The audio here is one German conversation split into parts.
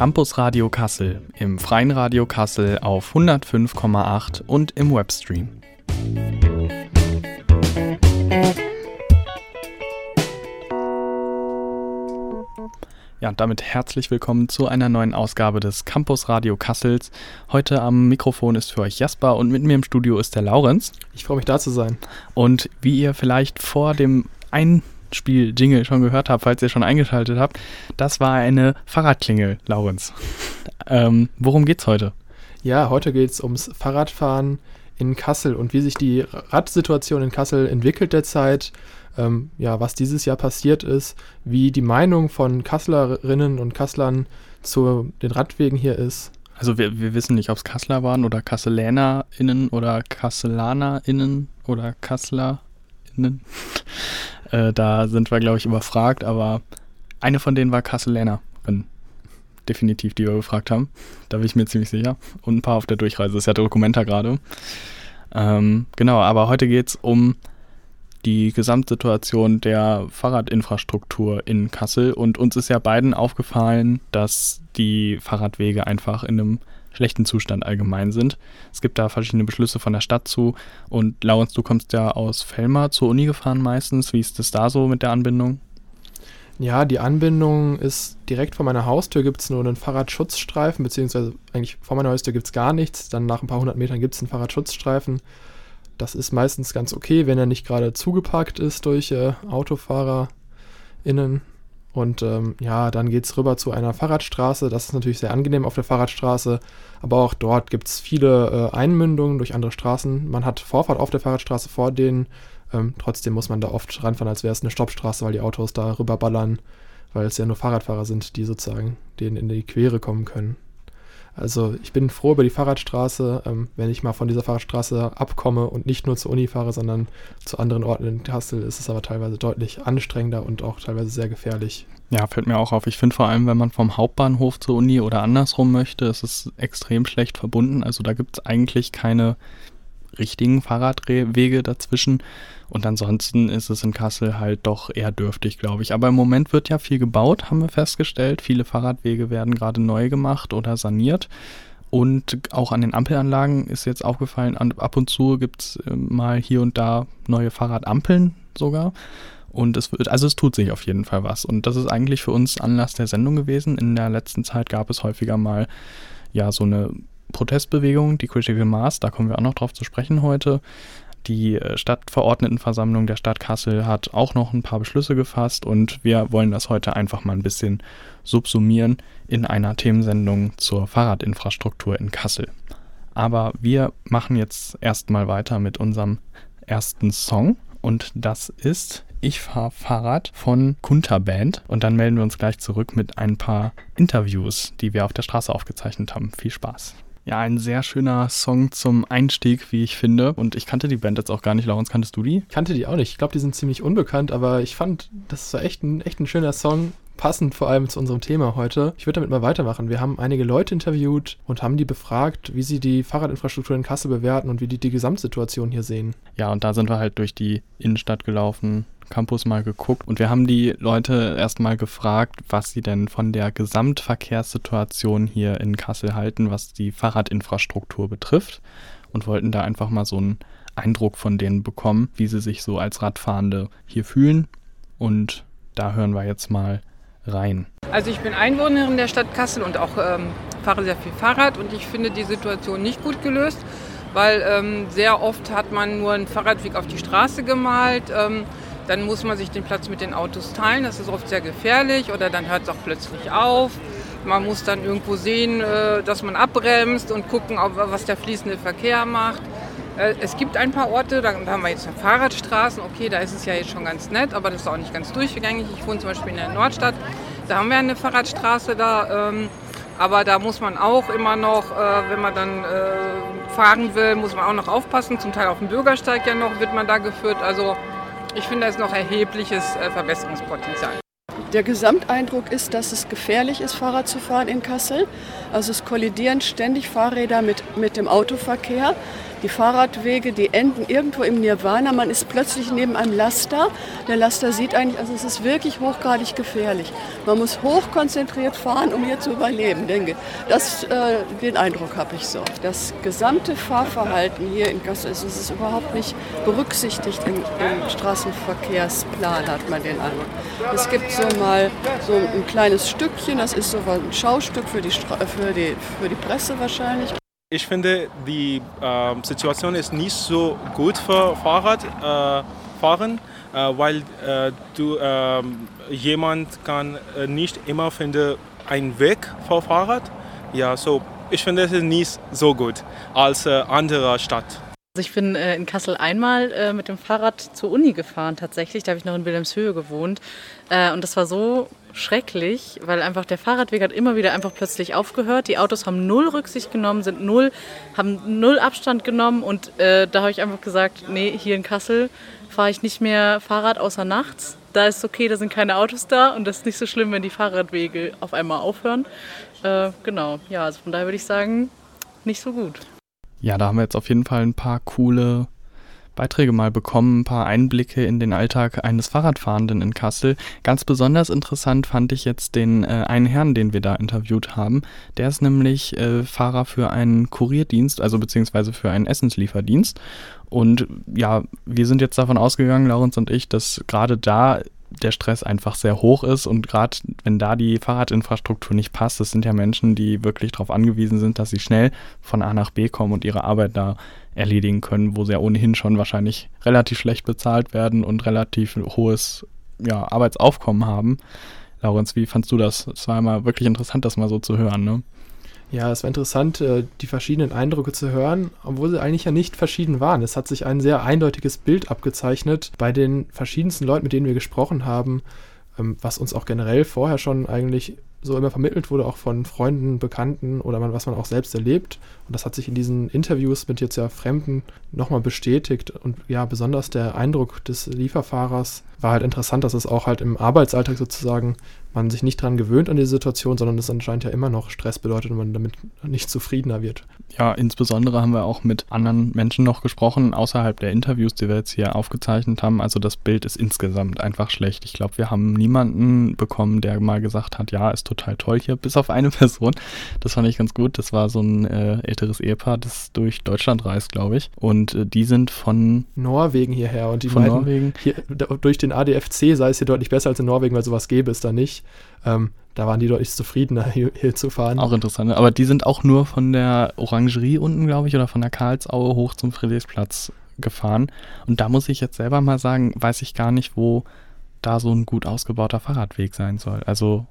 Campus Radio Kassel im Freien Radio Kassel auf 105,8 und im Webstream. Ja, und damit herzlich willkommen zu einer neuen Ausgabe des Campus Radio Kassels. Heute am Mikrofon ist für euch Jasper und mit mir im Studio ist der Laurenz. Ich freue mich da zu sein. Und wie ihr vielleicht vor dem Einspiel-Jingle schon gehört habt, falls ihr schon eingeschaltet habt, das war eine Fahrradklingel, Laurenz. ähm, worum geht's heute? Ja, heute geht es ums Fahrradfahren in Kassel und wie sich die Radsituation in Kassel entwickelt derzeit ähm, ja, was dieses Jahr passiert ist, wie die Meinung von Kasslerinnen und Kasslern zu den Radwegen hier ist. Also wir, wir wissen nicht, ob es Kassler waren oder KasselänerInnen oder KasselanerInnen oder KasslerInnen. Äh, da sind wir, glaube ich, überfragt, aber eine von denen war Kasselänerin. Definitiv, die wir gefragt haben. Da bin ich mir ziemlich sicher. Und ein paar auf der Durchreise. Das ist ja Dokumenta gerade. Ähm, genau, aber heute geht es um die Gesamtsituation der Fahrradinfrastruktur in Kassel und uns ist ja beiden aufgefallen, dass die Fahrradwege einfach in einem schlechten Zustand allgemein sind. Es gibt da verschiedene Beschlüsse von der Stadt zu und Laurens, du kommst ja aus Fellmar zur Uni gefahren meistens. Wie ist das da so mit der Anbindung? Ja, die Anbindung ist direkt vor meiner Haustür gibt es nur einen Fahrradschutzstreifen, beziehungsweise eigentlich vor meiner Haustür gibt es gar nichts. Dann nach ein paar hundert Metern gibt es einen Fahrradschutzstreifen. Das ist meistens ganz okay, wenn er nicht gerade zugepackt ist durch äh, AutofahrerInnen. Und ähm, ja, dann geht es rüber zu einer Fahrradstraße. Das ist natürlich sehr angenehm auf der Fahrradstraße. Aber auch dort gibt es viele äh, Einmündungen durch andere Straßen. Man hat Vorfahrt auf der Fahrradstraße vor denen. Ähm, trotzdem muss man da oft ranfahren, als wäre es eine Stoppstraße, weil die Autos da rüberballern, weil es ja nur Fahrradfahrer sind, die sozusagen denen in die Quere kommen können. Also ich bin froh über die Fahrradstraße, ähm, wenn ich mal von dieser Fahrradstraße abkomme und nicht nur zur Uni fahre, sondern zu anderen Orten in Kassel, ist es aber teilweise deutlich anstrengender und auch teilweise sehr gefährlich. Ja, fällt mir auch auf. Ich finde vor allem, wenn man vom Hauptbahnhof zur Uni oder andersrum möchte, ist es extrem schlecht verbunden. Also da gibt es eigentlich keine richtigen Fahrradwege dazwischen. Und ansonsten ist es in Kassel halt doch eher dürftig, glaube ich. Aber im Moment wird ja viel gebaut, haben wir festgestellt. Viele Fahrradwege werden gerade neu gemacht oder saniert. Und auch an den Ampelanlagen ist jetzt aufgefallen, ab und zu gibt es äh, mal hier und da neue Fahrradampeln sogar. Und es wird, also es tut sich auf jeden Fall was. Und das ist eigentlich für uns Anlass der Sendung gewesen. In der letzten Zeit gab es häufiger mal ja so eine Protestbewegung, die Critical Mass, da kommen wir auch noch drauf zu sprechen heute. Die äh, Stadtverordnetenversammlung der Stadt Kassel hat auch noch ein paar Beschlüsse gefasst und wir wollen das heute einfach mal ein bisschen subsumieren in einer Themensendung zur Fahrradinfrastruktur in Kassel. Aber wir machen jetzt erstmal weiter mit unserem ersten Song und das ist Ich fahr Fahrrad von Kunta Band und dann melden wir uns gleich zurück mit ein paar Interviews, die wir auf der Straße aufgezeichnet haben. Viel Spaß. Ja, ein sehr schöner Song zum Einstieg, wie ich finde. Und ich kannte die Band jetzt auch gar nicht. Laurens, kanntest du die? Kannte die auch nicht. Ich glaube, die sind ziemlich unbekannt, aber ich fand, das war echt ein, echt ein schöner Song passend vor allem zu unserem Thema heute. Ich würde damit mal weitermachen. Wir haben einige Leute interviewt und haben die befragt, wie sie die Fahrradinfrastruktur in Kassel bewerten und wie die die Gesamtsituation hier sehen. Ja, und da sind wir halt durch die Innenstadt gelaufen, Campus mal geguckt und wir haben die Leute erstmal gefragt, was sie denn von der Gesamtverkehrssituation hier in Kassel halten, was die Fahrradinfrastruktur betrifft und wollten da einfach mal so einen Eindruck von denen bekommen, wie sie sich so als Radfahrende hier fühlen und da hören wir jetzt mal rein. Also ich bin Einwohnerin der Stadt Kassel und auch ähm, fahre sehr viel Fahrrad und ich finde die Situation nicht gut gelöst, weil ähm, sehr oft hat man nur einen Fahrradweg auf die Straße gemalt. Ähm, dann muss man sich den Platz mit den Autos teilen. Das ist oft sehr gefährlich oder dann hört es auch plötzlich auf. Man muss dann irgendwo sehen, äh, dass man abbremst und gucken, was der fließende Verkehr macht. Äh, es gibt ein paar Orte, da haben wir jetzt Fahrradstraßen, okay, da ist es ja jetzt schon ganz nett, aber das ist auch nicht ganz durchgängig. Ich wohne zum Beispiel in der Nordstadt, da haben wir eine Fahrradstraße da, ähm, aber da muss man auch immer noch, äh, wenn man dann fahren will, muss man auch noch aufpassen. Zum Teil auf dem Bürgersteig ja noch wird man da geführt. Also ich finde, da ist noch erhebliches äh, Verbesserungspotenzial. Der Gesamteindruck ist, dass es gefährlich ist, Fahrrad zu fahren in Kassel. Also es kollidieren ständig Fahrräder mit, mit dem Autoverkehr. Die Fahrradwege, die enden irgendwo im Nirvana. Man ist plötzlich neben einem Laster. Der Laster sieht eigentlich, also es ist wirklich hochgradig gefährlich. Man muss hochkonzentriert fahren, um hier zu überleben, denke das, äh, Den Eindruck habe ich so. Das gesamte Fahrverhalten hier in Kassel ist, ist überhaupt nicht berücksichtigt im, im Straßenverkehrsplan, hat man den Eindruck. Es gibt so mal so ein kleines Stückchen, das ist so ein Schaustück für die, Stra für die, für die Presse wahrscheinlich. Ich finde, die äh, Situation ist nicht so gut für Fahrradfahren, äh, äh, weil äh, du, ähm, jemand kann äh, nicht immer finden einen Weg für Fahrrad. Ja, so ich finde es ist nicht so gut als äh, andere Stadt. Also ich bin äh, in Kassel einmal äh, mit dem Fahrrad zur Uni gefahren tatsächlich. Da habe ich noch in Wilhelmshöhe gewohnt. Äh, und das war so schrecklich, weil einfach der Fahrradweg hat immer wieder einfach plötzlich aufgehört. Die Autos haben null Rücksicht genommen, sind null, haben null Abstand genommen. Und äh, da habe ich einfach gesagt, nee, hier in Kassel fahre ich nicht mehr Fahrrad außer nachts. Da ist okay, da sind keine Autos da und das ist nicht so schlimm, wenn die Fahrradwege auf einmal aufhören. Äh, genau, ja, also von daher würde ich sagen, nicht so gut. Ja, da haben wir jetzt auf jeden Fall ein paar coole Beiträge mal bekommen, ein paar Einblicke in den Alltag eines Fahrradfahrenden in Kassel. Ganz besonders interessant fand ich jetzt den äh, einen Herrn, den wir da interviewt haben. Der ist nämlich äh, Fahrer für einen Kurierdienst, also beziehungsweise für einen Essenslieferdienst. Und ja, wir sind jetzt davon ausgegangen, Laurens und ich, dass gerade da der Stress einfach sehr hoch ist und gerade wenn da die Fahrradinfrastruktur nicht passt, das sind ja Menschen, die wirklich darauf angewiesen sind, dass sie schnell von A nach B kommen und ihre Arbeit da erledigen können, wo sie ja ohnehin schon wahrscheinlich relativ schlecht bezahlt werden und relativ hohes ja, Arbeitsaufkommen haben. Laurenz, wie fandst du das? Es war immer wirklich interessant, das mal so zu hören, ne? Ja, es war interessant, äh, die verschiedenen Eindrücke zu hören, obwohl sie eigentlich ja nicht verschieden waren. Es hat sich ein sehr eindeutiges Bild abgezeichnet bei den verschiedensten Leuten, mit denen wir gesprochen haben, ähm, was uns auch generell vorher schon eigentlich so immer vermittelt wurde, auch von Freunden, Bekannten oder man, was man auch selbst erlebt. Und das hat sich in diesen Interviews mit jetzt ja Fremden nochmal bestätigt. Und ja, besonders der Eindruck des Lieferfahrers war halt interessant, dass es auch halt im Arbeitsalltag sozusagen man sich nicht dran gewöhnt an die Situation, sondern es anscheinend ja immer noch Stress bedeutet und man damit nicht zufriedener wird. Ja, insbesondere haben wir auch mit anderen Menschen noch gesprochen, außerhalb der Interviews, die wir jetzt hier aufgezeichnet haben. Also das Bild ist insgesamt einfach schlecht. Ich glaube, wir haben niemanden bekommen, der mal gesagt hat, ja, ist total toll hier, bis auf eine Person. Das fand ich ganz gut. Das war so ein äh, älteres Ehepaar, das durch Deutschland reist, glaube ich. Und äh, die sind von Norwegen hierher und die von Norwegen. Hier, durch den ADFC sei es hier deutlich besser als in Norwegen, weil sowas gäbe es da nicht. Ähm, da waren die deutlich zufriedener, hier, hier, zu fahren. Auch interessant. Ne? Aber die sind auch nur von der Orangerie unten, glaube ich, oder von der Karlsaue hoch zum Friedrichsplatz gefahren. Und da muss ich jetzt selber mal sagen, weiß ich gar nicht, wo da so ein gut ausgebauter Fahrradweg sein soll. Also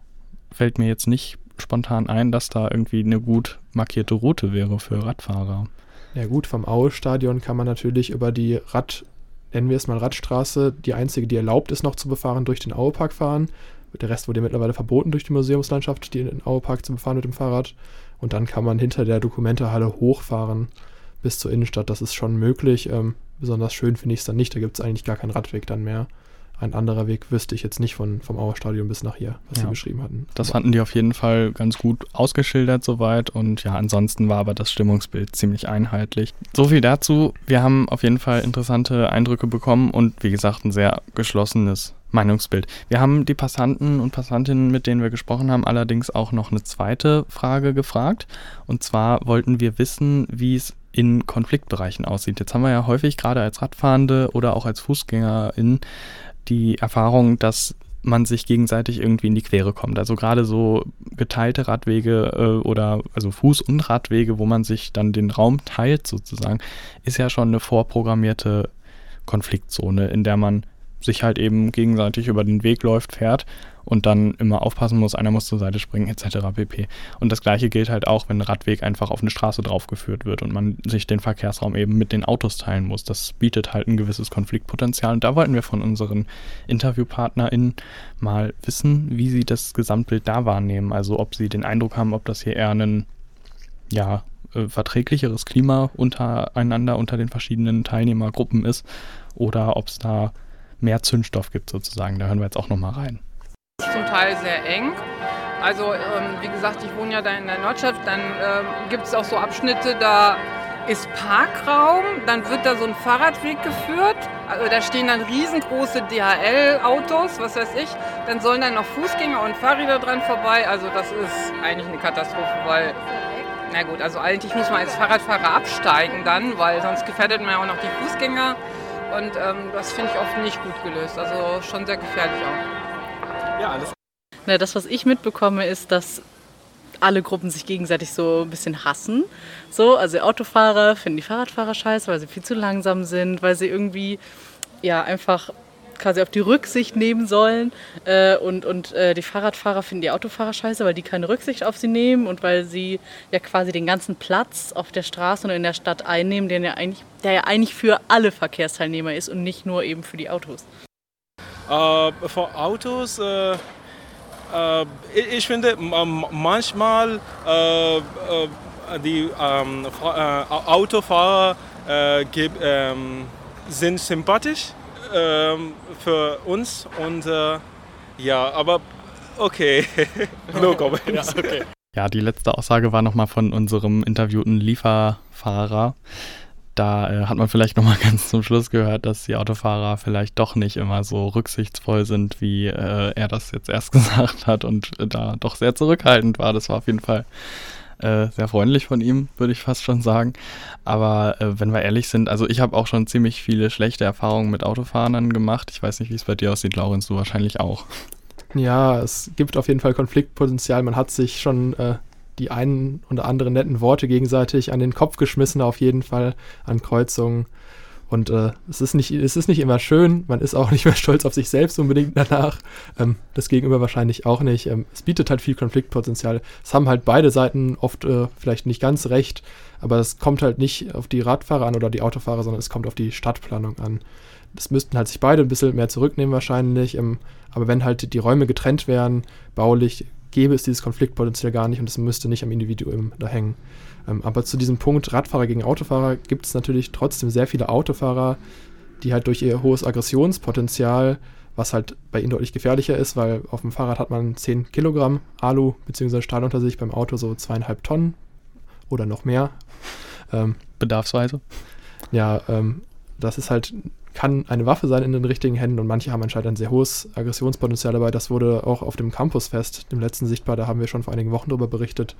fällt mir jetzt nicht spontan ein, dass da irgendwie eine gut markierte Route wäre für Radfahrer. Ja gut, vom Aue-Stadion kann man natürlich über die Rad, nennen wir es mal Radstraße, die einzige, die erlaubt ist noch zu befahren, durch den Auepark fahren. Der Rest wurde mittlerweile verboten durch die Museumslandschaft, die in den Auepark zu befahren mit dem Fahrrad. Und dann kann man hinter der Dokumentehalle hochfahren bis zur Innenstadt. Das ist schon möglich. Ähm, besonders schön finde ich es dann nicht. Da gibt es eigentlich gar keinen Radweg dann mehr. Ein anderer Weg wüsste ich jetzt nicht von, vom Auerstadion bis nach hier, was ja. Sie beschrieben hatten. Das fanden die auf jeden Fall ganz gut ausgeschildert soweit und ja, ansonsten war aber das Stimmungsbild ziemlich einheitlich. So viel dazu. Wir haben auf jeden Fall interessante Eindrücke bekommen und wie gesagt ein sehr geschlossenes Meinungsbild. Wir haben die Passanten und Passantinnen, mit denen wir gesprochen haben, allerdings auch noch eine zweite Frage gefragt. Und zwar wollten wir wissen, wie es in Konfliktbereichen aussieht. Jetzt haben wir ja häufig gerade als Radfahrende oder auch als Fußgängerin die Erfahrung, dass man sich gegenseitig irgendwie in die Quere kommt. Also gerade so geteilte Radwege äh, oder also Fuß- und Radwege, wo man sich dann den Raum teilt sozusagen, ist ja schon eine vorprogrammierte Konfliktzone, in der man sich halt eben gegenseitig über den Weg läuft, fährt und dann immer aufpassen muss, einer muss zur Seite springen, etc. pp. Und das gleiche gilt halt auch, wenn ein Radweg einfach auf eine Straße draufgeführt wird und man sich den Verkehrsraum eben mit den Autos teilen muss. Das bietet halt ein gewisses Konfliktpotenzial. Und da wollten wir von unseren InterviewpartnerInnen mal wissen, wie sie das Gesamtbild da wahrnehmen. Also ob sie den Eindruck haben, ob das hier eher ein ja, äh, verträglicheres Klima untereinander unter den verschiedenen Teilnehmergruppen ist oder ob es da mehr Zündstoff gibt sozusagen. Da hören wir jetzt auch nochmal rein. Zum Teil sehr eng. Also ähm, wie gesagt, ich wohne ja da in der Nordstadt, dann ähm, gibt es auch so Abschnitte, da ist Parkraum, dann wird da so ein Fahrradweg geführt, also da stehen dann riesengroße DHL-Autos, was weiß ich, dann sollen dann noch Fußgänger und Fahrräder dran vorbei, also das ist eigentlich eine Katastrophe, weil, na gut, also eigentlich muss man als Fahrradfahrer absteigen dann, weil sonst gefährdet man ja auch noch die Fußgänger und ähm, das finde ich oft nicht gut gelöst, also schon sehr gefährlich auch. Ja, alles. Na, das, was ich mitbekomme, ist, dass alle Gruppen sich gegenseitig so ein bisschen hassen. So, also Autofahrer finden die Fahrradfahrer scheiße, weil sie viel zu langsam sind, weil sie irgendwie ja einfach quasi auf die Rücksicht nehmen sollen. Äh, und und äh, die Fahrradfahrer finden die Autofahrer scheiße, weil die keine Rücksicht auf sie nehmen und weil sie ja quasi den ganzen Platz auf der Straße und in der Stadt einnehmen, der ja eigentlich, der ja eigentlich für alle Verkehrsteilnehmer ist und nicht nur eben für die Autos. Für Autos äh, ich finde manchmal äh, äh, die ähm, Autofahrer ähm, sind sympathisch ähm, für uns und ja, aber okay, no comment. ja, okay. ja, die letzte Aussage war nochmal von unserem interviewten Lieferfahrer da äh, hat man vielleicht nochmal ganz zum Schluss gehört, dass die Autofahrer vielleicht doch nicht immer so rücksichtsvoll sind, wie äh, er das jetzt erst gesagt hat und äh, da doch sehr zurückhaltend war. Das war auf jeden Fall äh, sehr freundlich von ihm, würde ich fast schon sagen. Aber äh, wenn wir ehrlich sind, also ich habe auch schon ziemlich viele schlechte Erfahrungen mit Autofahrern gemacht. Ich weiß nicht, wie es bei dir aussieht, Laurenz, du wahrscheinlich auch. Ja, es gibt auf jeden Fall Konfliktpotenzial. Man hat sich schon äh, die einen oder anderen netten Worte gegenseitig an den Kopf geschmissen, auf jeden Fall an Kreuzungen. Und äh, es, ist nicht, es ist nicht immer schön, man ist auch nicht mehr stolz auf sich selbst unbedingt danach. Ähm, das Gegenüber wahrscheinlich auch nicht. Ähm, es bietet halt viel Konfliktpotenzial. Es haben halt beide Seiten oft äh, vielleicht nicht ganz recht, aber es kommt halt nicht auf die Radfahrer an oder die Autofahrer, sondern es kommt auf die Stadtplanung an. Das müssten halt sich beide ein bisschen mehr zurücknehmen wahrscheinlich. Ähm, aber wenn halt die Räume getrennt wären, baulich, gäbe es dieses Konfliktpotenzial gar nicht und es müsste nicht am Individuum da hängen. Ähm, aber zu diesem Punkt Radfahrer gegen Autofahrer gibt es natürlich trotzdem sehr viele Autofahrer, die halt durch ihr hohes Aggressionspotenzial, was halt bei ihnen deutlich gefährlicher ist, weil auf dem Fahrrad hat man 10 Kilogramm Alu bzw. Stahl unter sich, beim Auto so zweieinhalb Tonnen oder noch mehr. Ähm, Bedarfsweise? Ja, ähm, das ist halt kann eine Waffe sein in den richtigen Händen und manche haben anscheinend ein sehr hohes Aggressionspotenzial dabei. Das wurde auch auf dem Campusfest, dem letzten sichtbar, da haben wir schon vor einigen Wochen darüber berichtet,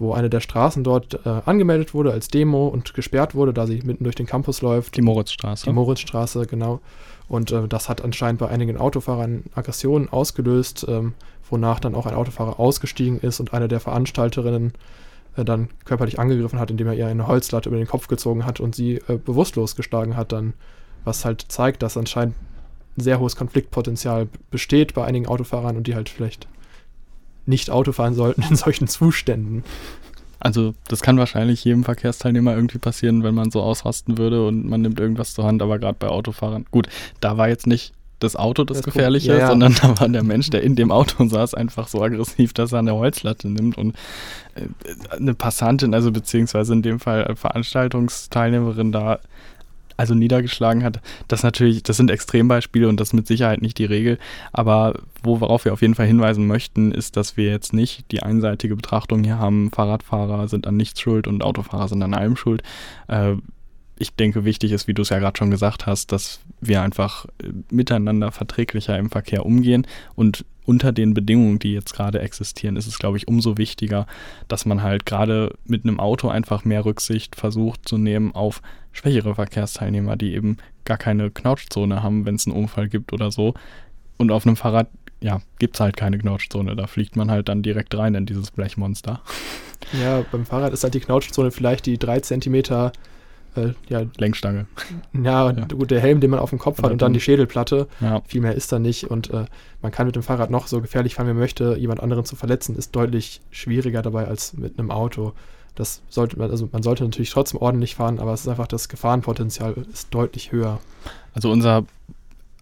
wo eine der Straßen dort äh, angemeldet wurde als Demo und gesperrt wurde, da sie mitten durch den Campus läuft. Die Moritzstraße. Die Moritzstraße, genau. Und äh, das hat anscheinend bei einigen Autofahrern Aggressionen ausgelöst, ähm, wonach dann auch ein Autofahrer ausgestiegen ist und eine der Veranstalterinnen äh, dann körperlich angegriffen hat, indem er ihr eine Holzlatte über den Kopf gezogen hat und sie äh, bewusstlos geschlagen hat dann was halt zeigt, dass anscheinend ein sehr hohes Konfliktpotenzial besteht bei einigen Autofahrern und die halt vielleicht nicht Auto fahren sollten in solchen Zuständen. Also das kann wahrscheinlich jedem Verkehrsteilnehmer irgendwie passieren, wenn man so ausrasten würde und man nimmt irgendwas zur Hand, aber gerade bei Autofahrern, gut, da war jetzt nicht das Auto das, das Gefährliche, ja, sondern da war der Mensch, der in dem Auto saß, einfach so aggressiv, dass er eine Holzlatte nimmt und äh, eine Passantin, also beziehungsweise in dem Fall Veranstaltungsteilnehmerin da also niedergeschlagen hat. Das natürlich, das sind Extrembeispiele und das ist mit Sicherheit nicht die Regel. Aber worauf wir auf jeden Fall hinweisen möchten, ist, dass wir jetzt nicht die einseitige Betrachtung hier haben, Fahrradfahrer sind an nichts schuld und Autofahrer sind an allem schuld. Äh, ich denke, wichtig ist, wie du es ja gerade schon gesagt hast, dass wir einfach äh, miteinander verträglicher im Verkehr umgehen und unter den Bedingungen, die jetzt gerade existieren, ist es, glaube ich, umso wichtiger, dass man halt gerade mit einem Auto einfach mehr Rücksicht versucht zu nehmen auf schwächere Verkehrsteilnehmer, die eben gar keine Knautschzone haben, wenn es einen Unfall gibt oder so. Und auf einem Fahrrad, ja, gibt es halt keine Knautschzone. Da fliegt man halt dann direkt rein in dieses Blechmonster. Ja, beim Fahrrad ist halt die Knautschzone vielleicht die drei Zentimeter äh, ja, Lenkstange. Ja, ja, gut, der Helm, den man auf dem Kopf hat und dann die Schädelplatte. Ja. Viel mehr ist da nicht und äh, man kann mit dem Fahrrad noch so gefährlich fahren, wie man möchte. Jemand anderen zu verletzen, ist deutlich schwieriger dabei als mit einem Auto. Das sollte man, also man sollte natürlich trotzdem ordentlich fahren, aber es ist einfach das Gefahrenpotenzial ist deutlich höher. Also unser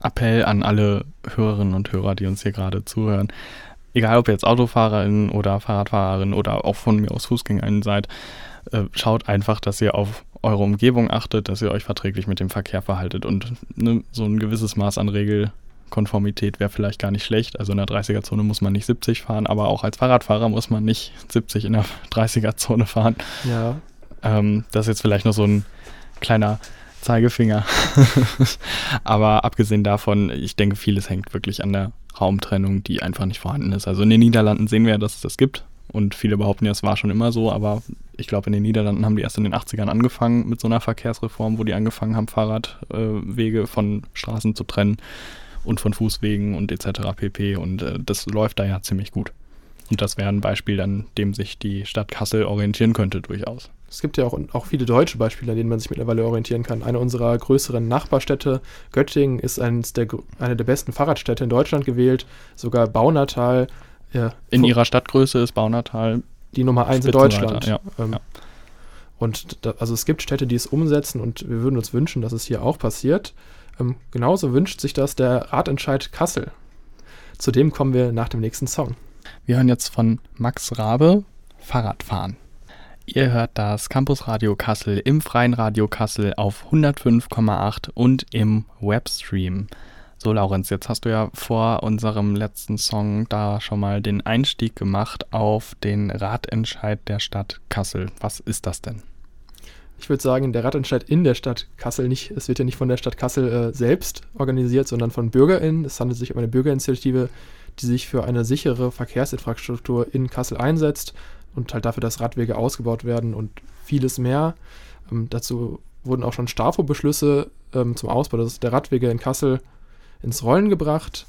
Appell an alle Hörerinnen und Hörer, die uns hier gerade zuhören, egal ob ihr jetzt Autofahrerin oder Fahrradfahrerin oder auch von mir aus Fußgängerin seid, äh, schaut einfach, dass ihr auf eure Umgebung achtet, dass ihr euch verträglich mit dem Verkehr verhaltet und ne, so ein gewisses Maß an Regelkonformität wäre vielleicht gar nicht schlecht. Also in der 30er-Zone muss man nicht 70 fahren, aber auch als Fahrradfahrer muss man nicht 70 in der 30er-Zone fahren. Ja, Ähm, das ist jetzt vielleicht noch so ein kleiner Zeigefinger. Aber abgesehen davon, ich denke, vieles hängt wirklich an der Raumtrennung, die einfach nicht vorhanden ist. Also in den Niederlanden sehen wir ja, dass es das gibt. Und viele behaupten ja, es war schon immer so, aber ich glaube, in den Niederlanden haben die erst in den 80ern angefangen mit so einer Verkehrsreform, wo die angefangen haben, Fahrradwege äh, von Straßen zu trennen und von Fußwegen und etc. pp. Und äh, das läuft da ja ziemlich gut. Und das wäre ein Beispiel, an dem sich die Stadt Kassel orientieren könnte, durchaus. Es gibt ja auch, auch viele deutsche Beispiele, an denen man sich mittlerweile orientieren kann. Eine unserer größeren Nachbarstädte, Göttingen, ist eines der, eine der besten Fahrradstädte in Deutschland gewählt. Sogar Baunatal. Ja, in ihrer Stadtgröße ist Baunatal die Nummer eins in Deutschland. Ja, ähm, ja. Und da, also es gibt Städte, die es umsetzen und wir würden uns wünschen, dass es hier auch passiert. Ähm, genauso wünscht sich das der Ratentscheid Kassel. Zu dem kommen wir nach dem nächsten Song. Wir hören jetzt von Max Rabe Fahrradfahren. Ihr hört das Campus Radio Kassel im freien Radio Kassel auf 105,8 und im Webstream. So, Laurenz, jetzt hast du ja vor unserem letzten Song da schon mal den Einstieg gemacht auf den Ratentscheid der Stadt Kassel. Was ist das denn? Ich würde sagen, der Ratentscheid in der Stadt Kassel nicht, es wird ja nicht von der Stadt Kassel äh, selbst organisiert, sondern von BürgerInnen. Es handelt sich um eine Bürgerinitiative, die sich für eine sichere Verkehrsinfrastruktur in Kassel einsetzt und halt dafür, dass Radwege ausgebaut werden und vieles mehr. Ähm, dazu wurden auch schon STAFO-Beschlüsse ähm, zum Ausbau der Radwege in Kassel ins Rollen gebracht.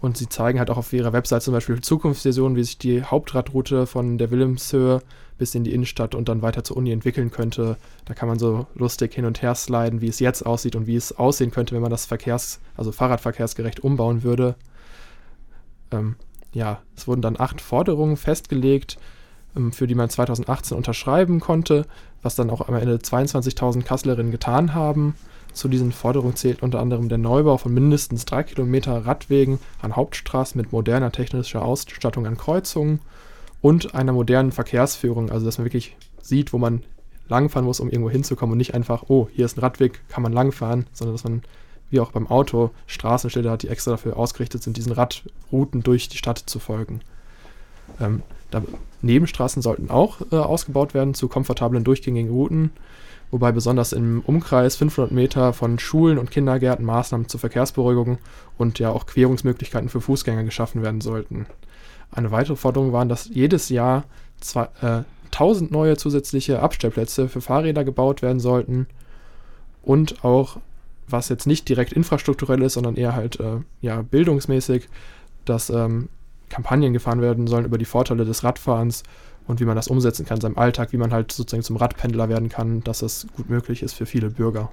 Und sie zeigen halt auch auf ihrer Website zum Beispiel Zukunftsvisionen, wie sich die Hauptradroute von der Wilhelmshöhe bis in die Innenstadt und dann weiter zur Uni entwickeln könnte. Da kann man so lustig hin und her sliden, wie es jetzt aussieht und wie es aussehen könnte, wenn man das Verkehrs-, also Fahrradverkehrsgerecht umbauen würde. Ähm, ja, es wurden dann acht Forderungen festgelegt, ähm, für die man 2018 unterschreiben konnte, was dann auch am Ende 22.000 Kasslerinnen getan haben. Zu diesen Forderungen zählt unter anderem der Neubau von mindestens drei Kilometer Radwegen an Hauptstraßen mit moderner technischer Ausstattung an Kreuzungen und einer modernen Verkehrsführung, also dass man wirklich sieht, wo man langfahren muss, um irgendwo hinzukommen und nicht einfach, oh, hier ist ein Radweg, kann man langfahren, sondern dass man wie auch beim Auto Straßenschilder hat, die extra dafür ausgerichtet sind, diesen Radrouten durch die Stadt zu folgen. Ähm, da, Nebenstraßen sollten auch äh, ausgebaut werden zu komfortablen durchgängigen Routen, wobei besonders im Umkreis 500 Meter von Schulen und Kindergärten Maßnahmen zur Verkehrsberuhigung und ja auch Querungsmöglichkeiten für Fußgänger geschaffen werden sollten. Eine weitere Forderung war, dass jedes Jahr zwei, äh, 1000 neue zusätzliche Abstellplätze für Fahrräder gebaut werden sollten und auch, was jetzt nicht direkt infrastrukturell ist, sondern eher halt äh, ja, bildungsmäßig, dass ähm, Kampagnen gefahren werden sollen über die Vorteile des Radfahrens und wie man das umsetzen kann in seinem Alltag, wie man halt sozusagen zum Radpendler werden kann, dass das gut möglich ist für viele Bürger.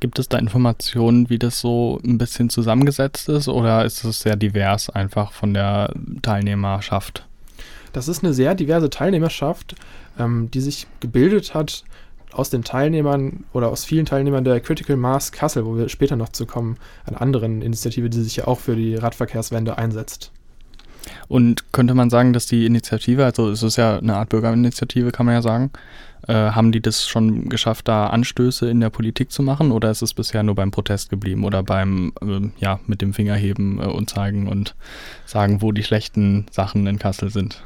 Gibt es da Informationen, wie das so ein bisschen zusammengesetzt ist oder ist es sehr divers einfach von der Teilnehmerschaft? Das ist eine sehr diverse Teilnehmerschaft, ähm, die sich gebildet hat aus den Teilnehmern oder aus vielen Teilnehmern der Critical Mass Kassel, wo wir später noch zu kommen, einer anderen Initiative, die sich ja auch für die Radverkehrswende einsetzt. Und könnte man sagen, dass die Initiative, also es ist ja eine Art Bürgerinitiative, kann man ja sagen, äh, haben die das schon geschafft, da Anstöße in der Politik zu machen oder ist es bisher nur beim Protest geblieben oder beim, äh, ja, mit dem Finger heben äh, und zeigen und sagen, wo die schlechten Sachen in Kassel sind?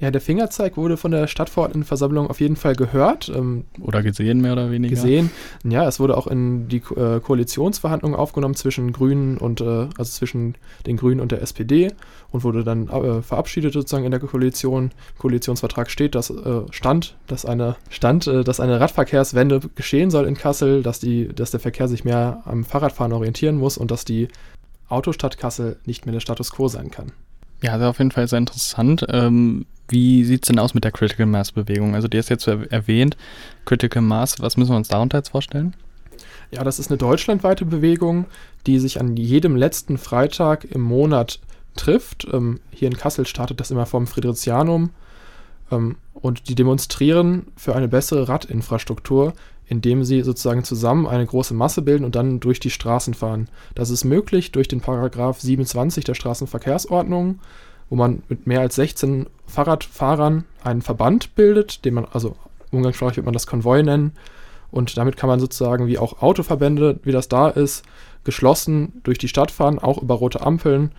Ja, der Fingerzeig wurde von der Stadtverordnetenversammlung auf jeden Fall gehört. Ähm, oder gesehen, mehr oder weniger. Gesehen. Ja, es wurde auch in die äh, Koalitionsverhandlungen aufgenommen zwischen Grünen und, äh, also zwischen den Grünen und der SPD und wurde dann äh, verabschiedet sozusagen in der Koalition. Im Koalitionsvertrag steht, dass äh, stand, dass eine stand, äh, dass eine Radverkehrswende geschehen soll in Kassel, dass die, dass der Verkehr sich mehr am Fahrradfahren orientieren muss und dass die Autostadt Kassel nicht mehr der Status quo sein kann. Ja, das ist auf jeden Fall sehr interessant. Ähm, wie sieht es denn aus mit der Critical Mass Bewegung? Also, die ist jetzt erwähnt. Critical Mass, was müssen wir uns darunter jetzt vorstellen? Ja, das ist eine deutschlandweite Bewegung, die sich an jedem letzten Freitag im Monat trifft. Ähm, hier in Kassel startet das immer vom Fridericianum. Ähm, und die demonstrieren für eine bessere Radinfrastruktur, indem sie sozusagen zusammen eine große Masse bilden und dann durch die Straßen fahren. Das ist möglich durch den Paragraph 27 der Straßenverkehrsordnung wo man mit mehr als 16 Fahrradfahrern einen Verband bildet, den man, also umgangssprachlich wird man das Konvoi nennen. Und damit kann man sozusagen, wie auch Autoverbände, wie das da ist, geschlossen durch die Stadt fahren, auch über rote Ampeln,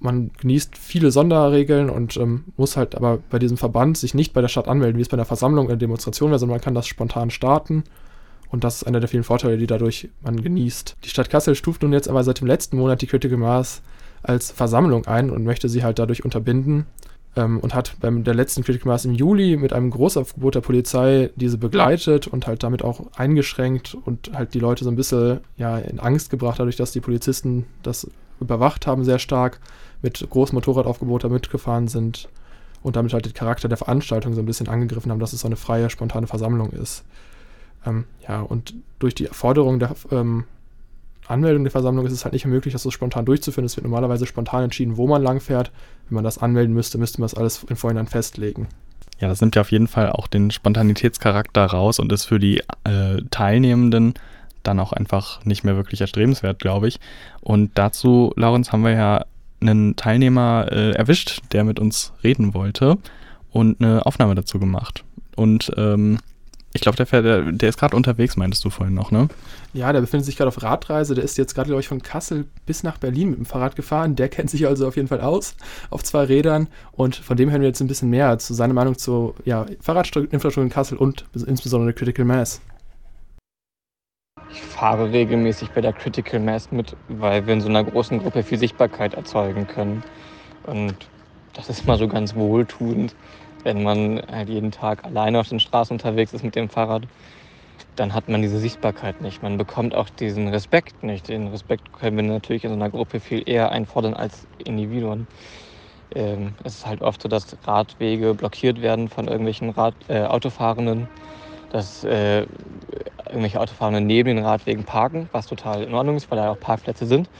man genießt viele Sonderregeln und ähm, muss halt aber bei diesem Verband sich nicht bei der Stadt anmelden, wie es bei einer Versammlung oder Demonstration wäre, sondern man kann das spontan starten. Und das ist einer der vielen Vorteile, die dadurch man genießt. Die Stadt Kassel stuft nun jetzt aber seit dem letzten Monat die Critical Mass als Versammlung ein und möchte sie halt dadurch unterbinden ähm, und hat beim der letzten Critical Mass im Juli mit einem Großaufgebot der Polizei diese begleitet und halt damit auch eingeschränkt und halt die Leute so ein bisschen ja, in Angst gebracht, dadurch, dass die Polizisten das überwacht haben sehr stark, mit großem Motorradaufgebot da mitgefahren sind und damit halt den Charakter der Veranstaltung so ein bisschen angegriffen haben, dass es so eine freie, spontane Versammlung ist. Ähm, ja, und durch die Forderung der ähm, Anmeldung der Versammlung ist es halt nicht mehr möglich, das so spontan durchzuführen. Es wird normalerweise spontan entschieden, wo man langfährt. Wenn man das anmelden müsste, müsste man das alles im Vorhinein festlegen. Ja, das nimmt ja auf jeden Fall auch den Spontanitätscharakter raus und ist für die äh, Teilnehmenden dann auch einfach nicht mehr wirklich erstrebenswert, glaube ich. Und dazu, Laurens, haben wir ja einen Teilnehmer äh, erwischt, der mit uns reden wollte und eine Aufnahme dazu gemacht. Und ähm, ich glaube, der, der, der, ist gerade unterwegs, meintest du vorhin noch, ne? Ja, der befindet sich gerade auf Radreise. Der ist jetzt gerade, glaube ich, von Kassel bis nach Berlin mit dem Fahrrad gefahren. Der kennt sich also auf jeden Fall aus auf zwei Rädern. Und von dem hören wir jetzt ein bisschen mehr zu seiner Meinung zur ja, Fahrradinfrastruktur in Kassel und insbesondere Critical Mass. Ich fahre regelmäßig bei der Critical Mass mit, weil wir in so einer großen Gruppe viel Sichtbarkeit erzeugen können. Und das ist mal so ganz wohltuend wenn man halt jeden Tag alleine auf den Straßen unterwegs ist mit dem Fahrrad, dann hat man diese Sichtbarkeit nicht. Man bekommt auch diesen Respekt nicht. Den Respekt können wir natürlich in so einer Gruppe viel eher einfordern als Individuen. Ähm, es ist halt oft so, dass Radwege blockiert werden von irgendwelchen Rad, äh, Autofahrenden, dass äh, irgendwelche Autofahrenden neben den Radwegen parken, was total in Ordnung ist, weil da auch Parkplätze sind.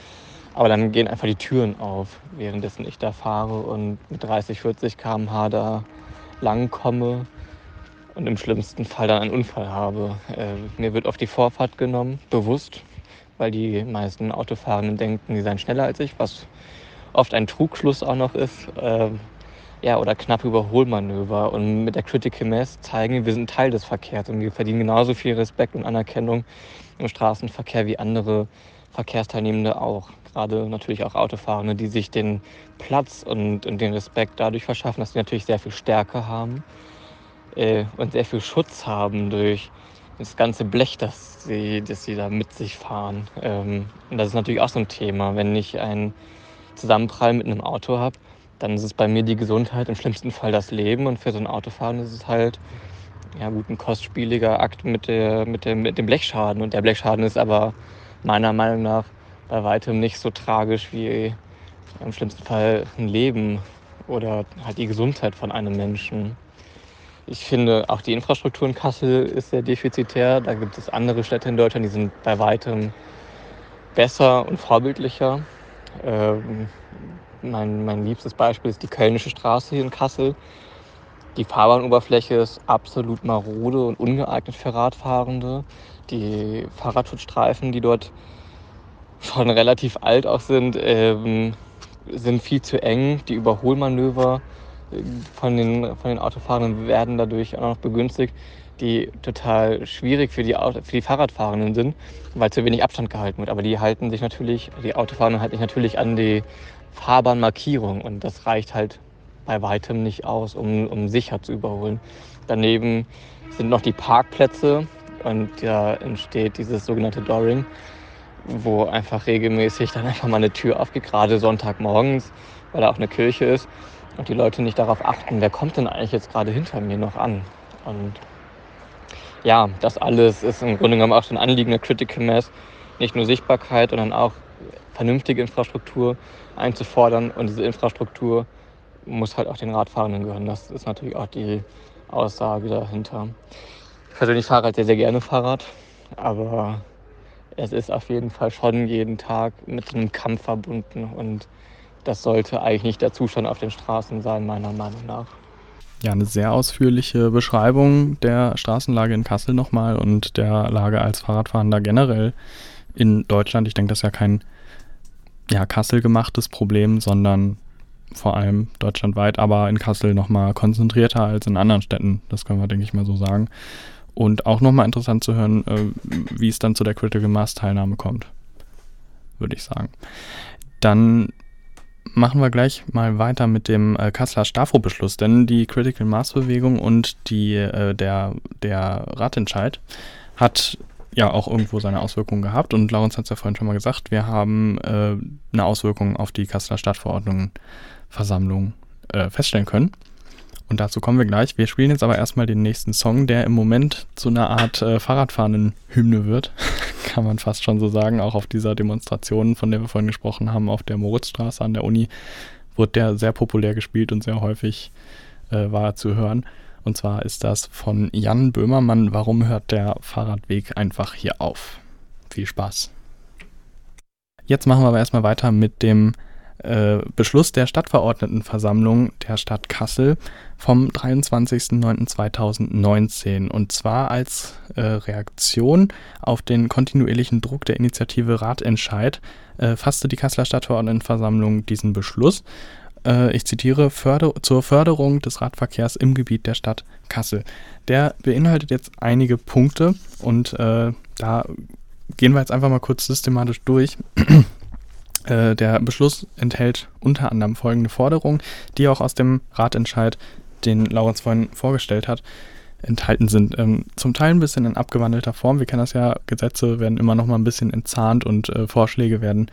Aber dann gehen einfach die Türen auf, währenddessen ich da fahre und mit 30, 40 km/h da lang komme und im schlimmsten Fall dann einen Unfall habe. Äh, mir wird oft die Vorfahrt genommen, bewusst, weil die meisten Autofahrenden denken, sie seien schneller als ich, was oft ein Trugschluss auch noch ist. Äh, ja, oder knappe Überholmanöver. Und mit der Critical Mass zeigen wir, sind Teil des Verkehrs und wir verdienen genauso viel Respekt und Anerkennung im Straßenverkehr wie andere Verkehrsteilnehmende auch gerade natürlich auch Autofahrende, die sich den Platz und, und den Respekt dadurch verschaffen, dass sie natürlich sehr viel Stärke haben äh, und sehr viel Schutz haben durch das ganze Blech, das sie, das sie da mit sich fahren. Ähm, und das ist natürlich auch so ein Thema. Wenn ich einen Zusammenprall mit einem Auto habe, dann ist es bei mir die Gesundheit, im schlimmsten Fall das Leben. Und für so ein Autofahren ist es halt ja, gut, ein kostspieliger Akt mit, der, mit, der, mit dem Blechschaden. Und der Blechschaden ist aber meiner Meinung nach bei weitem nicht so tragisch wie im schlimmsten Fall ein Leben oder halt die Gesundheit von einem Menschen. Ich finde, auch die Infrastruktur in Kassel ist sehr defizitär. Da gibt es andere Städte in Deutschland, die sind bei weitem besser und vorbildlicher. Ähm, mein, mein liebstes Beispiel ist die Kölnische Straße hier in Kassel. Die Fahrbahnoberfläche ist absolut marode und ungeeignet für Radfahrende. Die Fahrradschutzstreifen, die dort schon relativ alt auch sind, ähm, sind viel zu eng. Die Überholmanöver äh, von den, von den Autofahrenden werden dadurch auch noch begünstigt, die total schwierig für die, Auto, für die Fahrradfahrenden sind, weil zu wenig Abstand gehalten wird. Aber die halten sich natürlich, die Autofahrenden halten sich natürlich an die Fahrbahnmarkierung und das reicht halt bei weitem nicht aus, um, um sicher zu überholen. Daneben sind noch die Parkplätze und da entsteht dieses sogenannte Doring wo einfach regelmäßig dann einfach mal eine Tür aufgeht, gerade Sonntagmorgens, weil da auch eine Kirche ist und die Leute nicht darauf achten, wer kommt denn eigentlich jetzt gerade hinter mir noch an. Und ja, das alles ist im Grunde genommen auch so ein Anliegen der Critical Mass, nicht nur Sichtbarkeit, sondern auch vernünftige Infrastruktur einzufordern und diese Infrastruktur muss halt auch den Radfahrenden gehören. Das ist natürlich auch die Aussage dahinter. Ich persönlich fahre halt sehr, sehr gerne Fahrrad, aber es ist auf jeden Fall schon jeden Tag mit einem Kampf verbunden und das sollte eigentlich nicht der Zustand auf den Straßen sein, meiner Meinung nach. Ja, eine sehr ausführliche Beschreibung der Straßenlage in Kassel nochmal und der Lage als Fahrradfahrender generell in Deutschland. Ich denke, das ist ja kein ja, Kassel gemachtes Problem, sondern vor allem deutschlandweit, aber in Kassel nochmal konzentrierter als in anderen Städten. Das können wir, denke ich mal, so sagen. Und auch nochmal interessant zu hören, äh, wie es dann zu der Critical Mass Teilnahme kommt. Würde ich sagen. Dann machen wir gleich mal weiter mit dem äh, Kasseler Stafro-Beschluss, denn die Critical Mass-Bewegung und die, äh, der, der Ratentscheid hat ja auch irgendwo seine Auswirkungen gehabt und Laurens hat es ja vorhin schon mal gesagt, wir haben äh, eine Auswirkung auf die Kasseler Stadtverordnungsversammlung äh, feststellen können. Und dazu kommen wir gleich. Wir spielen jetzt aber erstmal den nächsten Song, der im Moment zu einer Art äh, Fahrradfahren-Hymne wird. Kann man fast schon so sagen. Auch auf dieser Demonstration, von der wir vorhin gesprochen haben, auf der Moritzstraße an der Uni, wird der sehr populär gespielt und sehr häufig äh, war zu hören. Und zwar ist das von Jan Böhmermann. Warum hört der Fahrradweg einfach hier auf? Viel Spaß. Jetzt machen wir aber erstmal weiter mit dem äh, Beschluss der Stadtverordnetenversammlung der Stadt Kassel vom 23.09.2019 und zwar als äh, Reaktion auf den kontinuierlichen Druck der Initiative Ratentscheid äh, fasste die Kasseler Stadtverordnetenversammlung diesen Beschluss. Äh, ich zitiere Förder zur Förderung des Radverkehrs im Gebiet der Stadt Kassel. Der beinhaltet jetzt einige Punkte und äh, da gehen wir jetzt einfach mal kurz systematisch durch. Äh, der Beschluss enthält unter anderem folgende Forderungen, die auch aus dem Ratentscheid, den Laurenz vorhin vorgestellt hat, enthalten sind. Ähm, zum Teil ein bisschen in abgewandelter Form. Wir kennen das ja, Gesetze werden immer noch mal ein bisschen entzahnt und äh, Vorschläge werden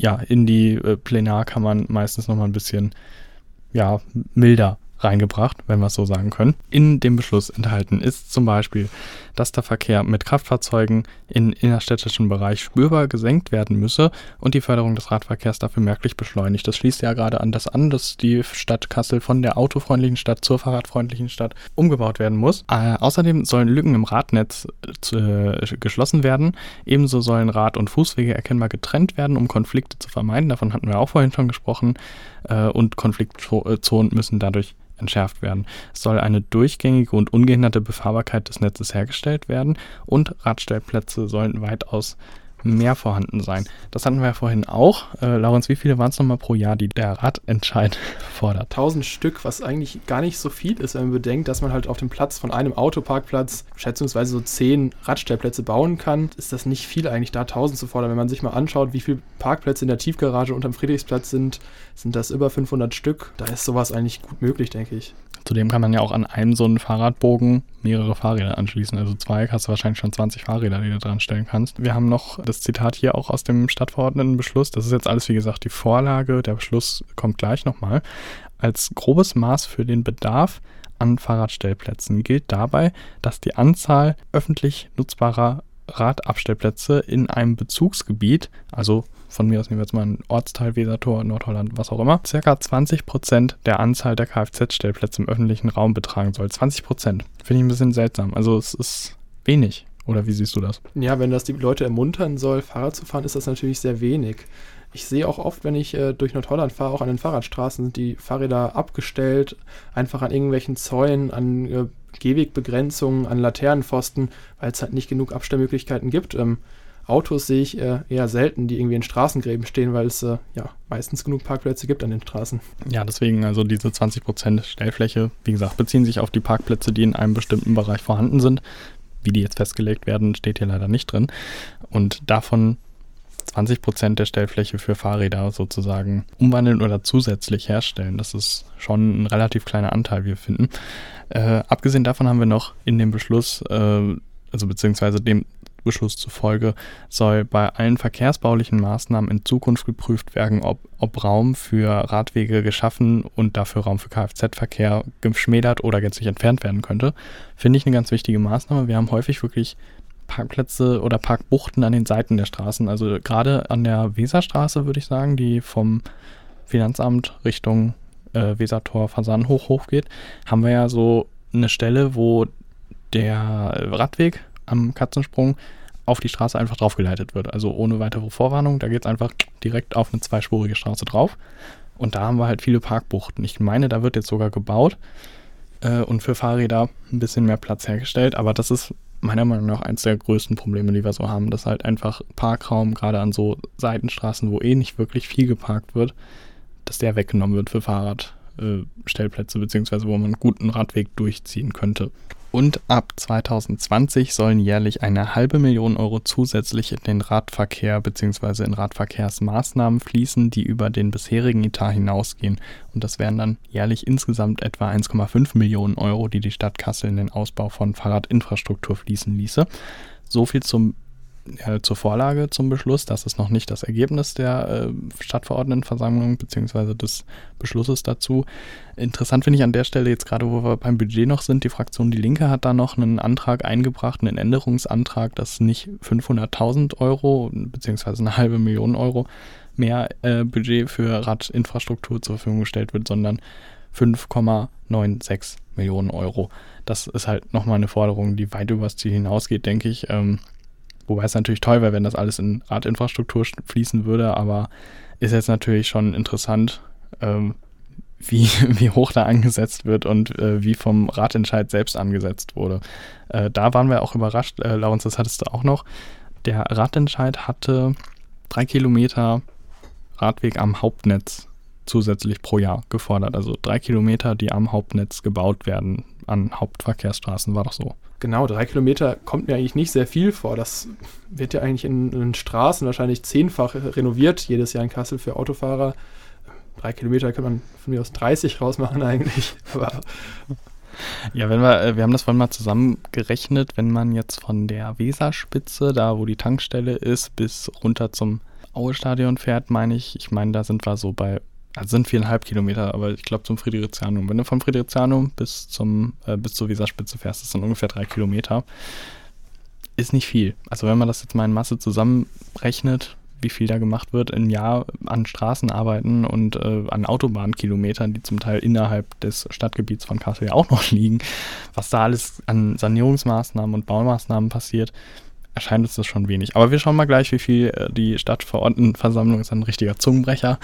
ja in die äh, Plenarkammern meistens noch mal ein bisschen ja, milder reingebracht, wenn wir es so sagen können. In dem Beschluss enthalten ist zum Beispiel, dass der Verkehr mit Kraftfahrzeugen im innerstädtischen Bereich spürbar gesenkt werden müsse und die Förderung des Radverkehrs dafür merklich beschleunigt. Das schließt ja gerade an das an, dass die Stadt Kassel von der autofreundlichen Stadt zur fahrradfreundlichen Stadt umgebaut werden muss. Äh, außerdem sollen Lücken im Radnetz äh, geschlossen werden. Ebenso sollen Rad- und Fußwege erkennbar getrennt werden, um Konflikte zu vermeiden. Davon hatten wir auch vorhin schon gesprochen. Äh, und Konfliktzonen müssen dadurch entschärft werden. Es soll eine durchgängige und ungehinderte Befahrbarkeit des Netzes hergestellt werden und Radstellplätze sollen weitaus mehr vorhanden sein. Das hatten wir ja vorhin auch. Äh, Laurens, wie viele waren es nochmal pro Jahr, die der Radentscheid fordert? 1000 Stück, was eigentlich gar nicht so viel ist, wenn man bedenkt, dass man halt auf dem Platz von einem Autoparkplatz schätzungsweise so 10 Radstellplätze bauen kann. Ist das nicht viel eigentlich, da 1000 zu fordern? Wenn man sich mal anschaut, wie viele Parkplätze in der Tiefgarage unterm Friedrichsplatz sind, sind das über 500 Stück. Da ist sowas eigentlich gut möglich, denke ich. Zudem kann man ja auch an einem so einen Fahrradbogen mehrere Fahrräder anschließen. Also zwei hast du wahrscheinlich schon 20 Fahrräder, die du dran stellen kannst. Wir haben noch das Zitat hier auch aus dem Stadtverordnetenbeschluss. Das ist jetzt alles, wie gesagt, die Vorlage. Der Beschluss kommt gleich nochmal. Als grobes Maß für den Bedarf an Fahrradstellplätzen gilt dabei, dass die Anzahl öffentlich nutzbarer Radabstellplätze in einem Bezugsgebiet, also von mir aus nehmen wir jetzt mal ein Ortsteil, Wesertor, Nordholland, was auch immer, circa 20% der Anzahl der Kfz-Stellplätze im öffentlichen Raum betragen soll. 20%. Finde ich ein bisschen seltsam. Also es ist wenig. Oder wie siehst du das? Ja, wenn das die Leute ermuntern soll, Fahrrad zu fahren, ist das natürlich sehr wenig. Ich sehe auch oft, wenn ich äh, durch Nordholland fahre, auch an den Fahrradstraßen sind die Fahrräder abgestellt, einfach an irgendwelchen Zäunen, an äh, Gehwegbegrenzungen, an Laternenpfosten, weil es halt nicht genug Abstellmöglichkeiten gibt. Ähm, Autos sehe ich äh, eher selten, die irgendwie in Straßengräben stehen, weil es äh, ja meistens genug Parkplätze gibt an den Straßen. Ja, deswegen also diese 20% Stellfläche, wie gesagt, beziehen sich auf die Parkplätze, die in einem bestimmten Bereich vorhanden sind. Wie die jetzt festgelegt werden, steht hier leider nicht drin. Und davon 20% der Stellfläche für Fahrräder sozusagen umwandeln oder zusätzlich herstellen. Das ist schon ein relativ kleiner Anteil, wir finden. Äh, abgesehen davon haben wir noch in dem Beschluss, äh, also beziehungsweise dem Beschluss zufolge soll bei allen verkehrsbaulichen Maßnahmen in Zukunft geprüft werden, ob, ob Raum für Radwege geschaffen und dafür Raum für Kfz-Verkehr geschmälert oder gänzlich entfernt werden könnte. Finde ich eine ganz wichtige Maßnahme. Wir haben häufig wirklich Parkplätze oder Parkbuchten an den Seiten der Straßen. Also gerade an der Weserstraße würde ich sagen, die vom Finanzamt Richtung äh, Wesertor Fasan hoch hochgeht, haben wir ja so eine Stelle, wo der Radweg am Katzensprung auf die Straße einfach draufgeleitet wird. Also ohne weitere Vorwarnung. Da geht es einfach direkt auf eine zweispurige Straße drauf. Und da haben wir halt viele Parkbuchten. Ich meine, da wird jetzt sogar gebaut äh, und für Fahrräder ein bisschen mehr Platz hergestellt. Aber das ist meiner Meinung nach eins der größten Probleme, die wir so haben, dass halt einfach Parkraum, gerade an so Seitenstraßen, wo eh nicht wirklich viel geparkt wird, dass der weggenommen wird für Fahrradstellplätze, äh, beziehungsweise wo man einen guten Radweg durchziehen könnte. Und ab 2020 sollen jährlich eine halbe Million Euro zusätzlich in den Radverkehr bzw. in Radverkehrsmaßnahmen fließen, die über den bisherigen Etat hinausgehen. Und das wären dann jährlich insgesamt etwa 1,5 Millionen Euro, die die Stadt Kassel in den Ausbau von Fahrradinfrastruktur fließen ließe. So viel zum ja, zur Vorlage zum Beschluss. Das ist noch nicht das Ergebnis der äh, Stadtverordnetenversammlung bzw. des Beschlusses dazu. Interessant finde ich an der Stelle jetzt gerade, wo wir beim Budget noch sind, die Fraktion Die Linke hat da noch einen Antrag eingebracht, einen Änderungsantrag, dass nicht 500.000 Euro bzw. eine halbe Million Euro mehr äh, Budget für Radinfrastruktur zur Verfügung gestellt wird, sondern 5,96 Millionen Euro. Das ist halt nochmal eine Forderung, die weit übers Ziel hinausgeht, denke ich. Ähm, Wobei es natürlich toll wäre, wenn das alles in Radinfrastruktur fließen würde, aber ist jetzt natürlich schon interessant, ähm, wie, wie hoch da angesetzt wird und äh, wie vom Ratentscheid selbst angesetzt wurde. Äh, da waren wir auch überrascht, äh, Laurens, das hattest du auch noch. Der Ratentscheid hatte drei Kilometer Radweg am Hauptnetz zusätzlich pro Jahr gefordert. Also drei Kilometer, die am Hauptnetz gebaut werden, an Hauptverkehrsstraßen, war doch so. Genau, drei Kilometer kommt mir eigentlich nicht sehr viel vor. Das wird ja eigentlich in, in Straßen wahrscheinlich zehnfach renoviert, jedes Jahr in Kassel für Autofahrer. Drei Kilometer kann man von mir aus 30 rausmachen eigentlich. Aber ja, wenn wir, äh, wir haben das vorhin mal zusammengerechnet, wenn man jetzt von der Weserspitze, da wo die Tankstelle ist, bis runter zum Aue-Stadion fährt, meine ich, ich meine, da sind wir so bei also sind viereinhalb Kilometer, aber ich glaube zum Friedrichianum. Wenn du vom Friedrichianum bis zum äh, bis zur Weserspitze fährst, ist dann ungefähr drei Kilometer. Ist nicht viel. Also wenn man das jetzt mal in Masse zusammenrechnet, wie viel da gemacht wird im Jahr an Straßenarbeiten und äh, an Autobahnkilometern, die zum Teil innerhalb des Stadtgebiets von Kassel ja auch noch liegen, was da alles an Sanierungsmaßnahmen und Baumaßnahmen passiert, erscheint uns das schon wenig. Aber wir schauen mal gleich, wie viel äh, die Stadtverordnetenversammlung ist ein richtiger Zungenbrecher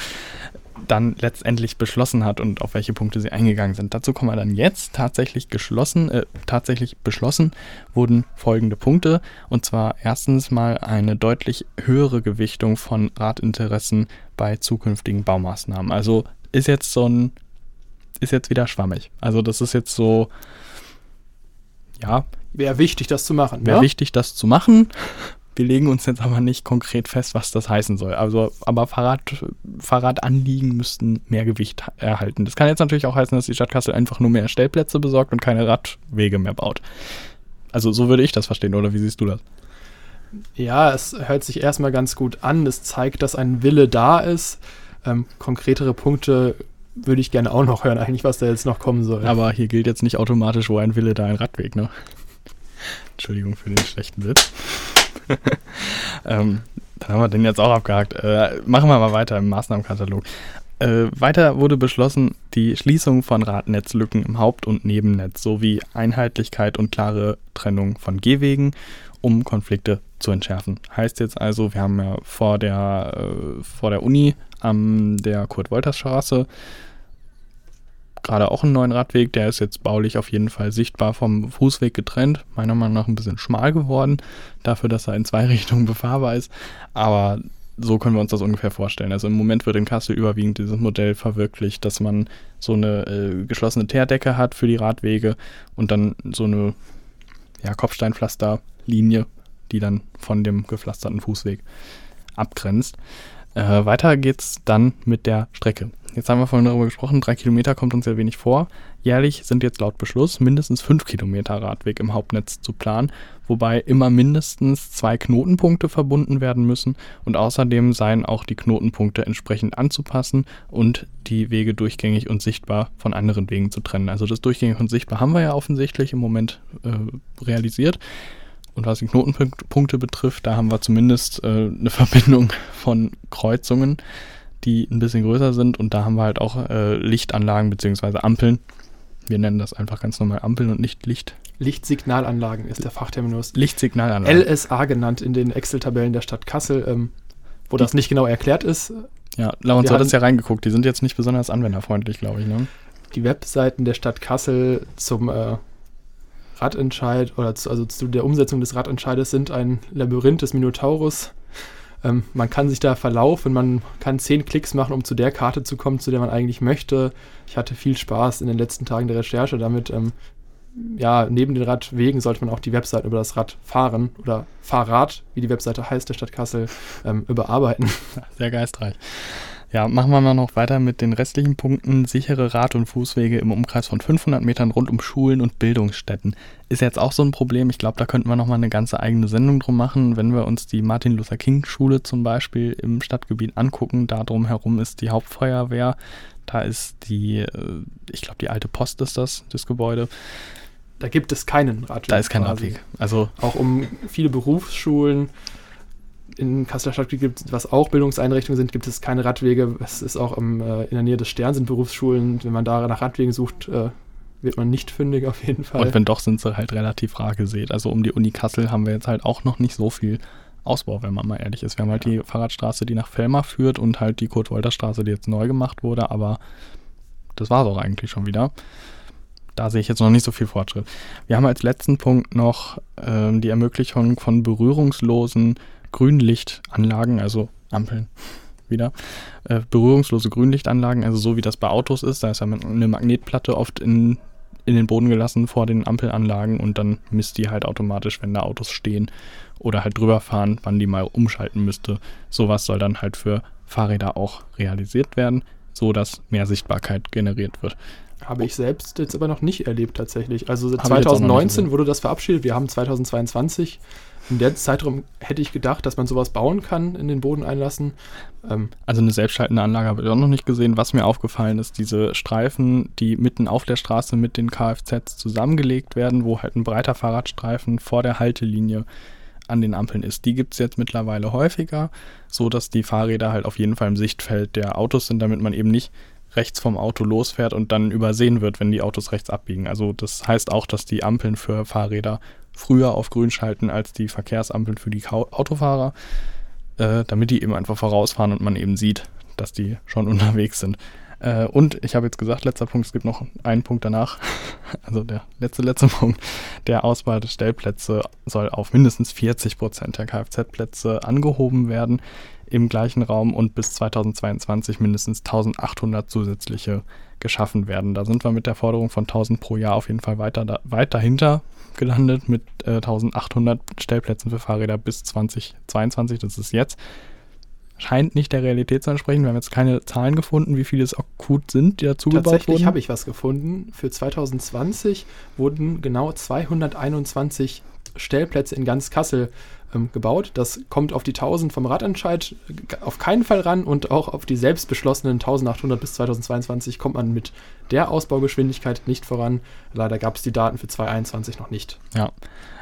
dann letztendlich beschlossen hat und auf welche Punkte sie eingegangen sind. Dazu kommen wir dann jetzt. Tatsächlich geschlossen, äh, tatsächlich beschlossen wurden folgende Punkte. Und zwar erstens mal eine deutlich höhere Gewichtung von Radinteressen bei zukünftigen Baumaßnahmen. Also ist jetzt so ein, ist jetzt wieder schwammig. Also das ist jetzt so, ja. Wäre wichtig, das zu machen. Wäre ja? wichtig, das zu machen. Wir legen uns jetzt aber nicht konkret fest, was das heißen soll. Also, aber Fahrrad, Fahrradanliegen müssten mehr Gewicht erhalten. Das kann jetzt natürlich auch heißen, dass die Stadt Kassel einfach nur mehr Stellplätze besorgt und keine Radwege mehr baut. Also so würde ich das verstehen, oder wie siehst du das? Ja, es hört sich erstmal ganz gut an. Es zeigt, dass ein Wille da ist. Ähm, konkretere Punkte würde ich gerne auch noch hören, eigentlich, was da jetzt noch kommen soll. Aber hier gilt jetzt nicht automatisch, wo ein Wille, da ein Radweg, ne? Entschuldigung für den schlechten Witz. ähm, dann haben wir den jetzt auch abgehakt. Äh, machen wir mal weiter im Maßnahmenkatalog. Äh, weiter wurde beschlossen, die Schließung von Radnetzlücken im Haupt- und Nebennetz sowie Einheitlichkeit und klare Trennung von Gehwegen, um Konflikte zu entschärfen. Heißt jetzt also, wir haben ja vor der, äh, vor der Uni an der Kurt-Wolters-Straße gerade auch einen neuen Radweg. Der ist jetzt baulich auf jeden Fall sichtbar vom Fußweg getrennt. Meiner Meinung nach ein bisschen schmal geworden, dafür, dass er in zwei Richtungen befahrbar ist. Aber so können wir uns das ungefähr vorstellen. Also im Moment wird in Kassel überwiegend dieses Modell verwirklicht, dass man so eine äh, geschlossene Teerdecke hat für die Radwege und dann so eine ja, Kopfsteinpflasterlinie, die dann von dem gepflasterten Fußweg abgrenzt. Äh, weiter geht's dann mit der Strecke. Jetzt haben wir vorhin darüber gesprochen, drei Kilometer kommt uns ja wenig vor. Jährlich sind jetzt laut Beschluss mindestens fünf Kilometer Radweg im Hauptnetz zu planen, wobei immer mindestens zwei Knotenpunkte verbunden werden müssen und außerdem seien auch die Knotenpunkte entsprechend anzupassen und die Wege durchgängig und sichtbar von anderen Wegen zu trennen. Also das durchgängig und sichtbar haben wir ja offensichtlich im Moment äh, realisiert. Und was die Knotenpunkte betrifft, da haben wir zumindest äh, eine Verbindung von Kreuzungen die ein bisschen größer sind und da haben wir halt auch äh, Lichtanlagen bzw. Ampeln. Wir nennen das einfach ganz normal Ampeln und nicht Licht. Lichtsignalanlagen ist der Fachterminus. Lichtsignalanlagen. LSA genannt in den Excel-Tabellen der Stadt Kassel, ähm, wo die, das nicht genau erklärt ist. Ja, Laurens hat es ja reingeguckt. Die sind jetzt nicht besonders anwenderfreundlich, glaube ich. Ne? Die Webseiten der Stadt Kassel zum äh, Radentscheid oder zu, also zu der Umsetzung des Radentscheides sind ein Labyrinth des Minotaurus. Ähm, man kann sich da verlaufen, man kann zehn Klicks machen, um zu der Karte zu kommen, zu der man eigentlich möchte. Ich hatte viel Spaß in den letzten Tagen der Recherche damit. Ähm, ja, neben den Radwegen sollte man auch die Webseite über das Radfahren oder Fahrrad, wie die Webseite heißt der Stadt Kassel, ähm, überarbeiten. Sehr geistreich. Ja, machen wir mal noch weiter mit den restlichen Punkten. Sichere Rad- und Fußwege im Umkreis von 500 Metern rund um Schulen und Bildungsstätten. Ist jetzt auch so ein Problem. Ich glaube, da könnten wir noch mal eine ganze eigene Sendung drum machen, wenn wir uns die Martin Luther King Schule zum Beispiel im Stadtgebiet angucken. Da drumherum ist die Hauptfeuerwehr. Da ist die, äh, ich glaube, die alte Post ist das, das Gebäude. Da gibt es keinen Radweg. Da ist kein. Radweg. Also auch um viele Berufsschulen in Kasseler Stadtgebiet gibt, was auch Bildungseinrichtungen sind, gibt es keine Radwege. Es ist auch im, äh, in der Nähe des Sterns sind Berufsschulen. Wenn man da nach Radwegen sucht, äh, wird man nicht fündig auf jeden Fall. Und wenn doch, sind sie halt relativ rar gesät. Also um die Uni Kassel haben wir jetzt halt auch noch nicht so viel Ausbau, wenn man mal ehrlich ist. Wir haben halt die Fahrradstraße, die nach Fellmar führt und halt die Kurt-Wolter-Straße, die jetzt neu gemacht wurde, aber das war es auch eigentlich schon wieder. Da sehe ich jetzt noch nicht so viel Fortschritt. Wir haben als letzten Punkt noch ähm, die Ermöglichung von berührungslosen Grünlichtanlagen, also Ampeln wieder, äh, berührungslose Grünlichtanlagen, also so wie das bei Autos ist. Da ist ja eine Magnetplatte oft in, in den Boden gelassen vor den Ampelanlagen und dann misst die halt automatisch, wenn da Autos stehen oder halt drüber fahren, wann die mal umschalten müsste. Sowas soll dann halt für Fahrräder auch realisiert werden, so dass mehr Sichtbarkeit generiert wird. Habe ich selbst jetzt aber noch nicht erlebt tatsächlich. Also 2019 wurde das verabschiedet, wir haben 2022 in der Zeitraum hätte ich gedacht, dass man sowas bauen kann, in den Boden einlassen. Ähm also eine selbstschaltende Anlage habe ich auch noch nicht gesehen. Was mir aufgefallen ist, diese Streifen, die mitten auf der Straße mit den Kfz zusammengelegt werden, wo halt ein breiter Fahrradstreifen vor der Haltelinie an den Ampeln ist. Die gibt es jetzt mittlerweile häufiger, so dass die Fahrräder halt auf jeden Fall im Sichtfeld der Autos sind, damit man eben nicht rechts vom Auto losfährt und dann übersehen wird, wenn die Autos rechts abbiegen. Also das heißt auch, dass die Ampeln für Fahrräder früher auf grün schalten als die Verkehrsampeln für die Autofahrer, äh, damit die eben einfach vorausfahren und man eben sieht, dass die schon unterwegs sind. Äh, und ich habe jetzt gesagt, letzter Punkt, es gibt noch einen Punkt danach, also der letzte, letzte Punkt, der Ausbau der Stellplätze soll auf mindestens 40 Prozent der Kfz-Plätze angehoben werden im gleichen Raum und bis 2022 mindestens 1800 zusätzliche geschaffen werden. Da sind wir mit der Forderung von 1000 pro Jahr auf jeden Fall weiter, weit dahinter gelandet mit äh, 1800 Stellplätzen für Fahrräder bis 2022, das ist jetzt. Scheint nicht der Realität zu entsprechen. Wir haben jetzt keine Zahlen gefunden, wie viele es akut sind, die dazu gebaut wurden. Tatsächlich habe ich was gefunden. Für 2020 wurden genau 221 Stellplätze in ganz Kassel ähm, gebaut. Das kommt auf die 1000 vom Radentscheid auf keinen Fall ran und auch auf die selbst beschlossenen 1800 bis 2022 kommt man mit der Ausbaugeschwindigkeit nicht voran. Leider gab es die Daten für 2021 noch nicht. Ja,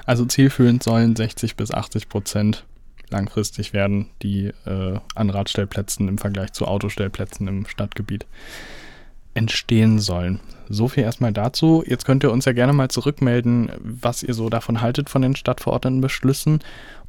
also zielführend sollen 60 bis 80 Prozent langfristig werden, die äh, an Radstellplätzen im Vergleich zu Autostellplätzen im Stadtgebiet entstehen sollen. So viel erstmal dazu. Jetzt könnt ihr uns ja gerne mal zurückmelden, was ihr so davon haltet von den Stadtverordnetenbeschlüssen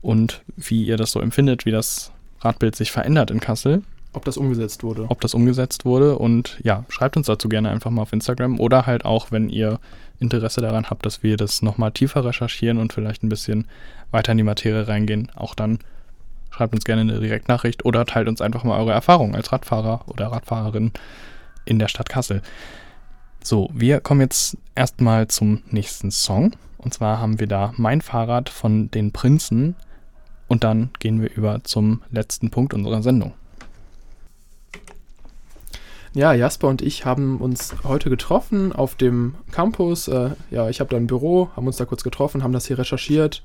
und wie ihr das so empfindet, wie das Radbild sich verändert in Kassel. Ob das umgesetzt wurde. Ob das umgesetzt wurde und ja, schreibt uns dazu gerne einfach mal auf Instagram oder halt auch, wenn ihr Interesse daran habt, dass wir das nochmal tiefer recherchieren und vielleicht ein bisschen weiter in die Materie reingehen, auch dann schreibt uns gerne eine Direktnachricht oder teilt uns einfach mal eure Erfahrungen als Radfahrer oder Radfahrerin in der Stadt Kassel. So, wir kommen jetzt erstmal zum nächsten Song. Und zwar haben wir da Mein Fahrrad von den Prinzen. Und dann gehen wir über zum letzten Punkt unserer Sendung. Ja, Jasper und ich haben uns heute getroffen auf dem Campus. Äh, ja, ich habe da ein Büro, haben uns da kurz getroffen, haben das hier recherchiert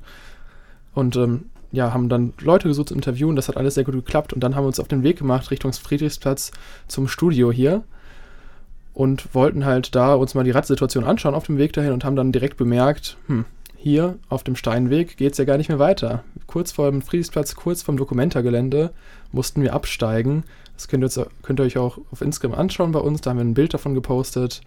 und ähm, ja, haben dann Leute gesucht zu interviewen. Das hat alles sehr gut geklappt und dann haben wir uns auf den Weg gemacht Richtung Friedrichsplatz zum Studio hier und wollten halt da uns mal die Radsituation anschauen auf dem Weg dahin und haben dann direkt bemerkt, hm, hier auf dem Steinweg geht es ja gar nicht mehr weiter. Kurz vor dem Friedensplatz, kurz vom Dokumenta-Gelände mussten wir absteigen. Das könnt ihr, jetzt, könnt ihr euch auch auf Instagram anschauen bei uns, da haben wir ein Bild davon gepostet.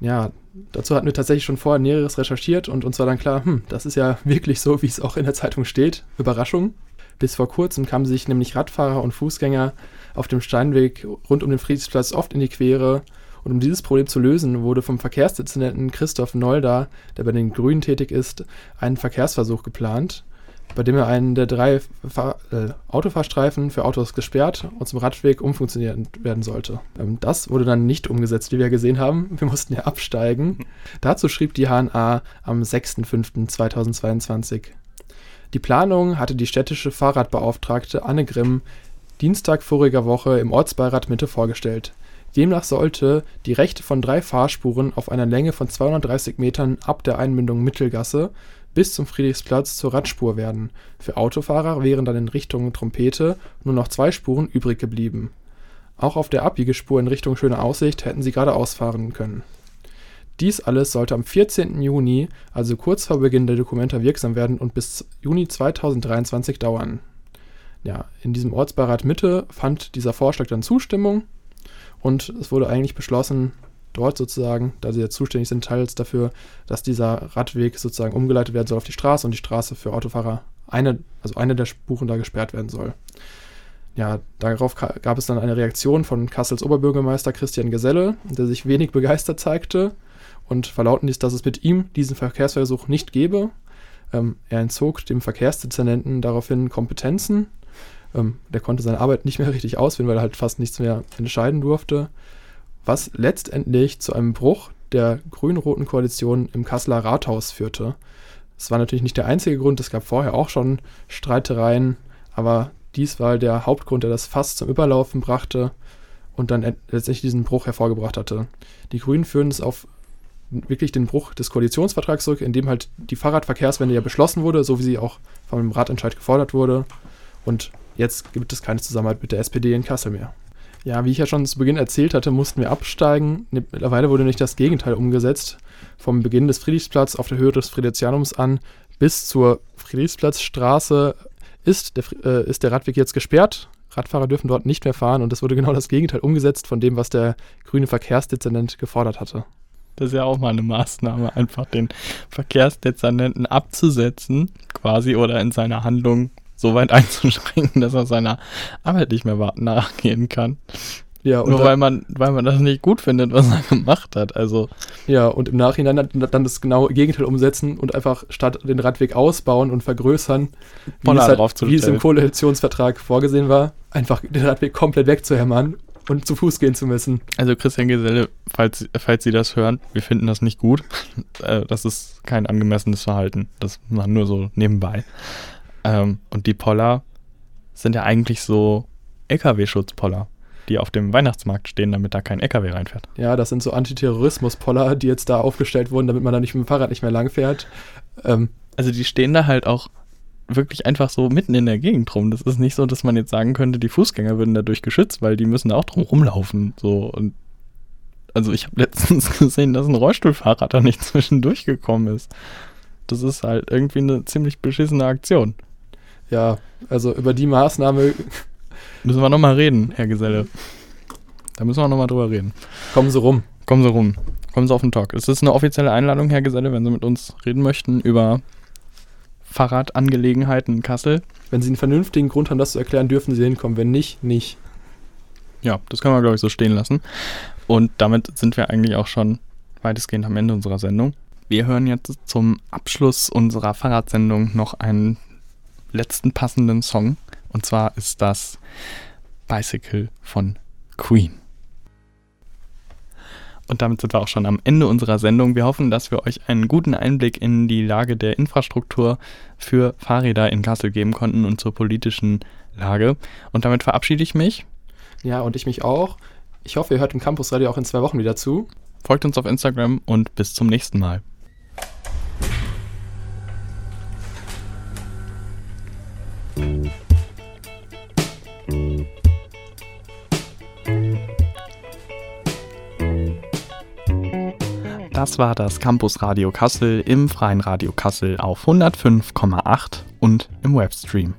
Ja, dazu hatten wir tatsächlich schon vorher Näheres recherchiert und uns war dann klar, hm, das ist ja wirklich so, wie es auch in der Zeitung steht. Überraschung. Bis vor kurzem kamen sich nämlich Radfahrer und Fußgänger auf dem Steinweg rund um den Friedensplatz oft in die Quere und um dieses Problem zu lösen, wurde vom Verkehrsdezernenten Christoph Nolda, der bei den Grünen tätig ist, ein Verkehrsversuch geplant. bei dem er einen der drei Fahr äh, Autofahrstreifen für Autos gesperrt und zum Radweg umfunktioniert werden sollte. Ähm, das wurde dann nicht umgesetzt, wie wir gesehen haben. Wir mussten ja absteigen. Dazu schrieb die HNA am 6.5.2022. Die Planung hatte die städtische Fahrradbeauftragte Anne Grimm Dienstag voriger Woche im Ortsbeirat Mitte vorgestellt. Demnach sollte die rechte von drei Fahrspuren auf einer Länge von 230 Metern ab der Einmündung Mittelgasse bis zum Friedrichsplatz zur Radspur werden. Für Autofahrer wären dann in Richtung Trompete nur noch zwei Spuren übrig geblieben. Auch auf der Abbiegespur in Richtung Schöne Aussicht hätten sie geradeaus fahren können. Dies alles sollte am 14. Juni, also kurz vor Beginn der Dokumenta wirksam werden und bis Juni 2023 dauern. Ja, in diesem Ortsbeirat Mitte fand dieser Vorschlag dann Zustimmung und es wurde eigentlich beschlossen, dort sozusagen, da sie ja zuständig sind, teils dafür, dass dieser Radweg sozusagen umgeleitet werden soll auf die Straße und die Straße für Autofahrer eine, also eine der Spuren da gesperrt werden soll. Ja, darauf gab es dann eine Reaktion von Kassels Oberbürgermeister Christian Geselle, der sich wenig begeistert zeigte und verlauten ließ, dass es mit ihm diesen Verkehrsversuch nicht gebe. Ähm, er entzog dem Verkehrsdezernenten daraufhin Kompetenzen. Ähm, der konnte seine Arbeit nicht mehr richtig ausführen, weil er halt fast nichts mehr entscheiden durfte was letztendlich zu einem Bruch der grün-roten Koalition im Kasseler Rathaus führte. Es war natürlich nicht der einzige Grund, es gab vorher auch schon Streitereien, aber dies war der Hauptgrund, der das Fass zum Überlaufen brachte und dann letztendlich diesen Bruch hervorgebracht hatte. Die Grünen führen es auf wirklich den Bruch des Koalitionsvertrags zurück, in dem halt die Fahrradverkehrswende ja beschlossen wurde, so wie sie auch vom Ratentscheid gefordert wurde. Und jetzt gibt es keine Zusammenarbeit mit der SPD in Kassel mehr. Ja, wie ich ja schon zu Beginn erzählt hatte, mussten wir absteigen. Mittlerweile wurde nicht das Gegenteil umgesetzt. Vom Beginn des Friedrichsplatz auf der Höhe des Friedrichianums an bis zur Friedrichsplatzstraße ist der, äh, ist der Radweg jetzt gesperrt. Radfahrer dürfen dort nicht mehr fahren und es wurde genau das Gegenteil umgesetzt von dem, was der grüne Verkehrsdezernent gefordert hatte. Das ist ja auch mal eine Maßnahme, einfach den Verkehrsdezernenten abzusetzen, quasi, oder in seiner Handlung so weit einzuschränken, dass er seiner Arbeit nicht mehr nachgehen kann. Ja, Nur weil man, weil man das nicht gut findet, was er gemacht hat. Also. Ja, und im Nachhinein dann, das genaue Gegenteil umsetzen und einfach statt den Radweg ausbauen und vergrößern, wie, es, halt, wie es, im Koalitionsvertrag vorgesehen war, einfach den Radweg komplett wegzuhämmern und zu Fuß gehen zu müssen. Also Christian Geselle, falls, falls Sie das hören, wir finden das nicht gut. Äh, das ist kein angemessenes Verhalten. Das machen nur so nebenbei. Ähm, und die Poller sind ja eigentlich so LKW-Schutzpoller, die auf dem Weihnachtsmarkt stehen, damit da kein LKW reinfährt. Ja, das sind so Antiterrorismus-Poller, die jetzt da aufgestellt wurden, damit man da nicht mit dem Fahrrad nicht mehr langfährt. Ähm, also die stehen da halt auch wirklich einfach so mitten in der Gegend rum. Das ist nicht so, dass man jetzt sagen könnte, die Fußgänger würden dadurch geschützt, weil die müssen da auch drum rumlaufen. So und also ich habe letztens gesehen, dass ein Rollstuhlfahrer da nicht zwischendurch gekommen ist. Das ist halt irgendwie eine ziemlich beschissene Aktion ja, also über die Maßnahme. Müssen wir nochmal reden, Herr Geselle. Da müssen wir nochmal drüber reden. Kommen Sie rum. Kommen Sie rum. Kommen Sie auf den Talk. Es ist eine offizielle Einladung, Herr Geselle, wenn Sie mit uns reden möchten über Fahrradangelegenheiten in Kassel. Wenn Sie einen vernünftigen Grund haben, das zu erklären, dürfen Sie hinkommen. Wenn nicht, nicht. Ja, das können wir, glaube ich, so stehen lassen. Und damit sind wir eigentlich auch schon weitestgehend am Ende unserer Sendung. Wir hören jetzt zum Abschluss unserer Fahrradsendung noch einen letzten passenden Song. Und zwar ist das Bicycle von Queen. Und damit sind wir auch schon am Ende unserer Sendung. Wir hoffen, dass wir euch einen guten Einblick in die Lage der Infrastruktur für Fahrräder in Kassel geben konnten und zur politischen Lage. Und damit verabschiede ich mich. Ja, und ich mich auch. Ich hoffe, ihr hört im Campus Radio auch in zwei Wochen wieder zu. Folgt uns auf Instagram und bis zum nächsten Mal. Das war das Campus Radio Kassel im Freien Radio Kassel auf 105,8 und im Webstream.